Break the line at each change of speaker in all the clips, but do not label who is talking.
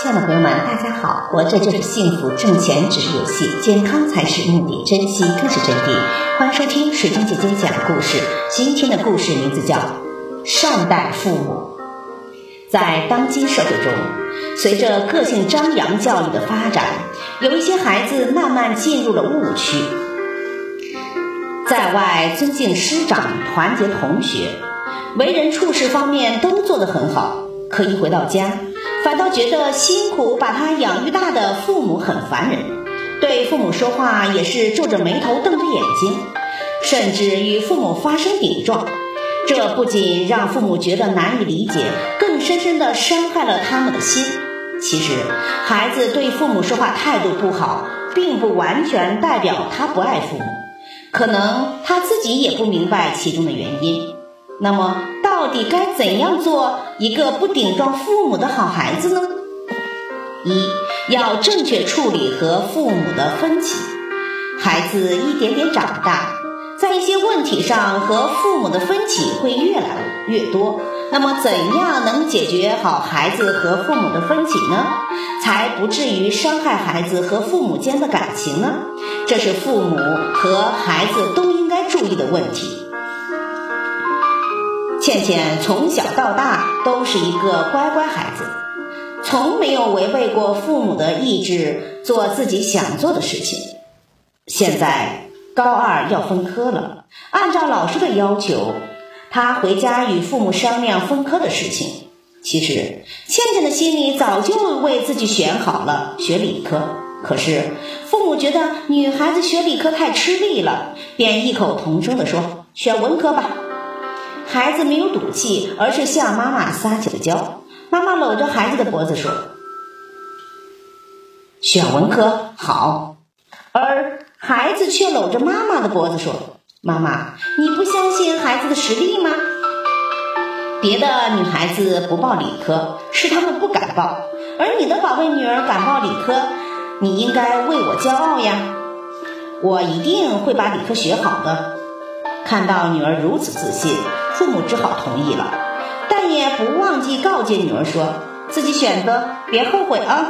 亲爱的朋友们，大家好！活着就是幸福，挣钱只是游戏，健康才是目的，珍惜更是真谛。欢迎收听水晶姐姐讲故事。今天的故事名字叫《善待父母》。在当今社会中，随着个性张扬教育的发展，有一些孩子慢慢进入了误区，在外尊敬师长，团结同学，为人处事方面都做得很好，可一回到家。反倒觉得辛苦把他养育大的父母很烦人，对父母说话也是皱着眉头瞪着眼睛，甚至与父母发生顶撞。这不仅让父母觉得难以理解，更深深地伤害了他们的心。其实，孩子对父母说话态度不好，并不完全代表他不爱父母，可能他自己也不明白其中的原因。那么，到底该怎样做一个不顶撞父母的好孩子呢？一要正确处理和父母的分歧。孩子一点点长大，在一些问题上和父母的分歧会越来越多。那么，怎样能解决好孩子和父母的分歧呢？才不至于伤害孩子和父母间的感情呢？这是父母和孩子都应该注意的问题。倩倩从小到大都是一个乖乖孩子，从没有违背过父母的意志，做自己想做的事情。现在高二要分科了，按照老师的要求，她回家与父母商量分科的事情。其实倩倩的心里早就为自己选好了学理科，可是父母觉得女孩子学理科太吃力了，便异口同声地说：“选文科吧。”孩子没有赌气，而是向妈妈撒起了娇。妈妈搂着孩子的脖子说：“选文科好。”而孩子却搂着妈妈的脖子说：“妈妈，你不相信孩子的实力吗？别的女孩子不报理科，是她们不敢报，而你的宝贝女儿敢报理科，你应该为我骄傲呀！我一定会把理科学好的。”看到女儿如此自信。父母只好同意了，但也不忘记告诫女儿说：“自己选择别后悔啊！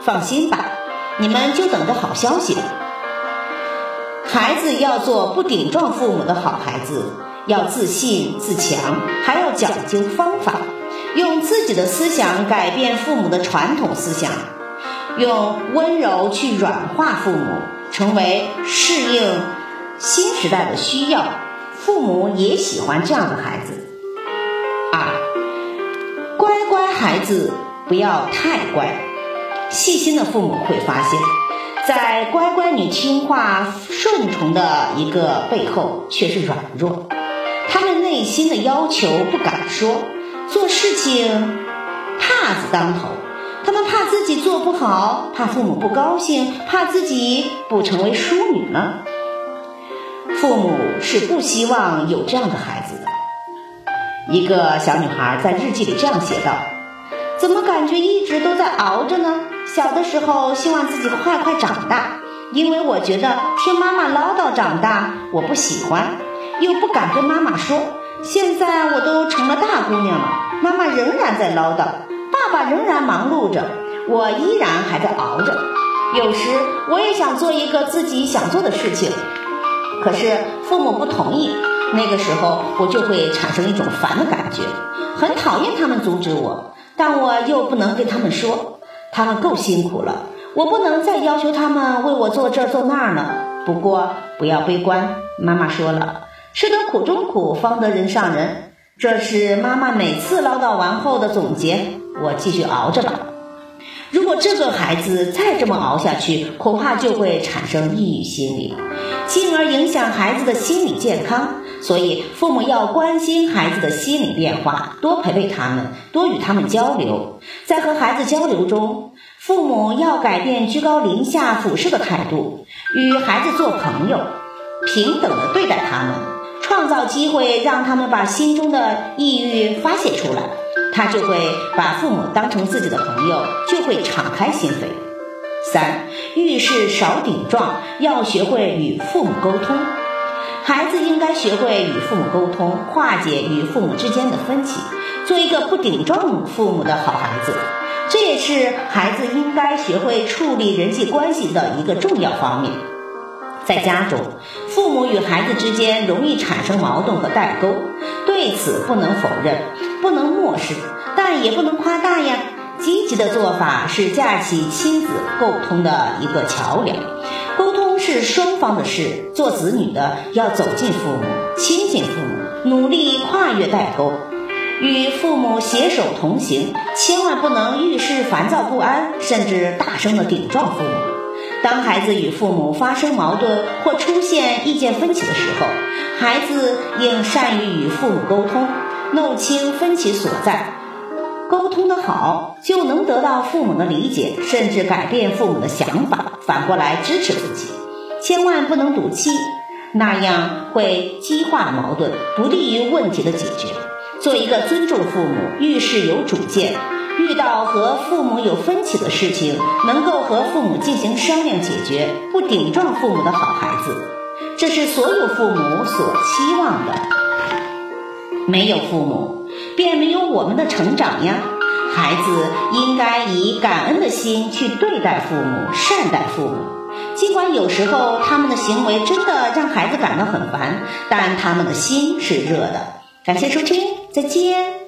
放心吧，你们就等着好消息。”孩子要做不顶撞父母的好孩子，要自信自强，还要讲究方法，用自己的思想改变父母的传统思想，用温柔去软化父母，成为适应新时代的需要。父母也喜欢这样的孩子。二，乖乖孩子不要太乖。细心的父母会发现，在乖乖女听话顺从的一个背后，却是软弱。他们内心的要求不敢说，做事情怕字当头。他们怕自己做不好，怕父母不高兴，怕自己不成为淑女呢。父母是不希望有这样的孩子的。一个小女孩在日记里这样写道：“怎么感觉一直都在熬着呢？小的时候希望自己快快长大，因为我觉得听妈妈唠叨长大我不喜欢，又不敢跟妈妈说。现在我都成了大姑娘了，妈妈仍然在唠叨，爸爸仍然忙碌着，我依然还在熬着。有时我也想做一个自己想做的事情。”可是父母不同意，那个时候我就会产生一种烦的感觉，很讨厌他们阻止我，但我又不能跟他们说，他们够辛苦了，我不能再要求他们为我做这做那了。不过不要悲观，妈妈说了，吃得苦中苦，方得人上人，这是妈妈每次唠叨完后的总结。我继续熬着吧。如果这个孩子再这么熬下去，恐怕就会产生抑郁心理。进而影响孩子的心理健康，所以父母要关心孩子的心理变化，多陪陪他们，多与他们交流。在和孩子交流中，父母要改变居高临下、俯视的态度，与孩子做朋友，平等的对待他们，创造机会让他们把心中的抑郁发泄出来，他就会把父母当成自己的朋友，就会敞开心扉。三遇事少顶撞，要学会与父母沟通。孩子应该学会与父母沟通，化解与父母之间的分歧，做一个不顶撞父母的好孩子。这也是孩子应该学会处理人际关系的一个重要方面。在家中，父母与孩子之间容易产生矛盾和代沟，对此不能否认，不能漠视，但也不能夸大呀。积极的做法是架起亲子沟通的一个桥梁。沟通是双方的事，做子女的要走进父母，亲近父母，努力跨越代沟，与父母携手同行。千万不能遇事烦躁不安，甚至大声的顶撞父母。当孩子与父母发生矛盾或出现意见分歧的时候，孩子应善于与父母沟通，弄清分歧所在。沟通的好，就能得到父母的理解，甚至改变父母的想法，反过来支持自己。千万不能赌气，那样会激化矛盾，不利于问题的解决。做一个尊重父母、遇事有主见、遇到和父母有分歧的事情，能够和父母进行商量解决，不顶撞父母的好孩子，这是所有父母所期望的。没有父母。便没有我们的成长呀！孩子应该以感恩的心去对待父母，善待父母。尽管有时候他们的行为真的让孩子感到很烦，但他们的心是热的。感谢收听，再见。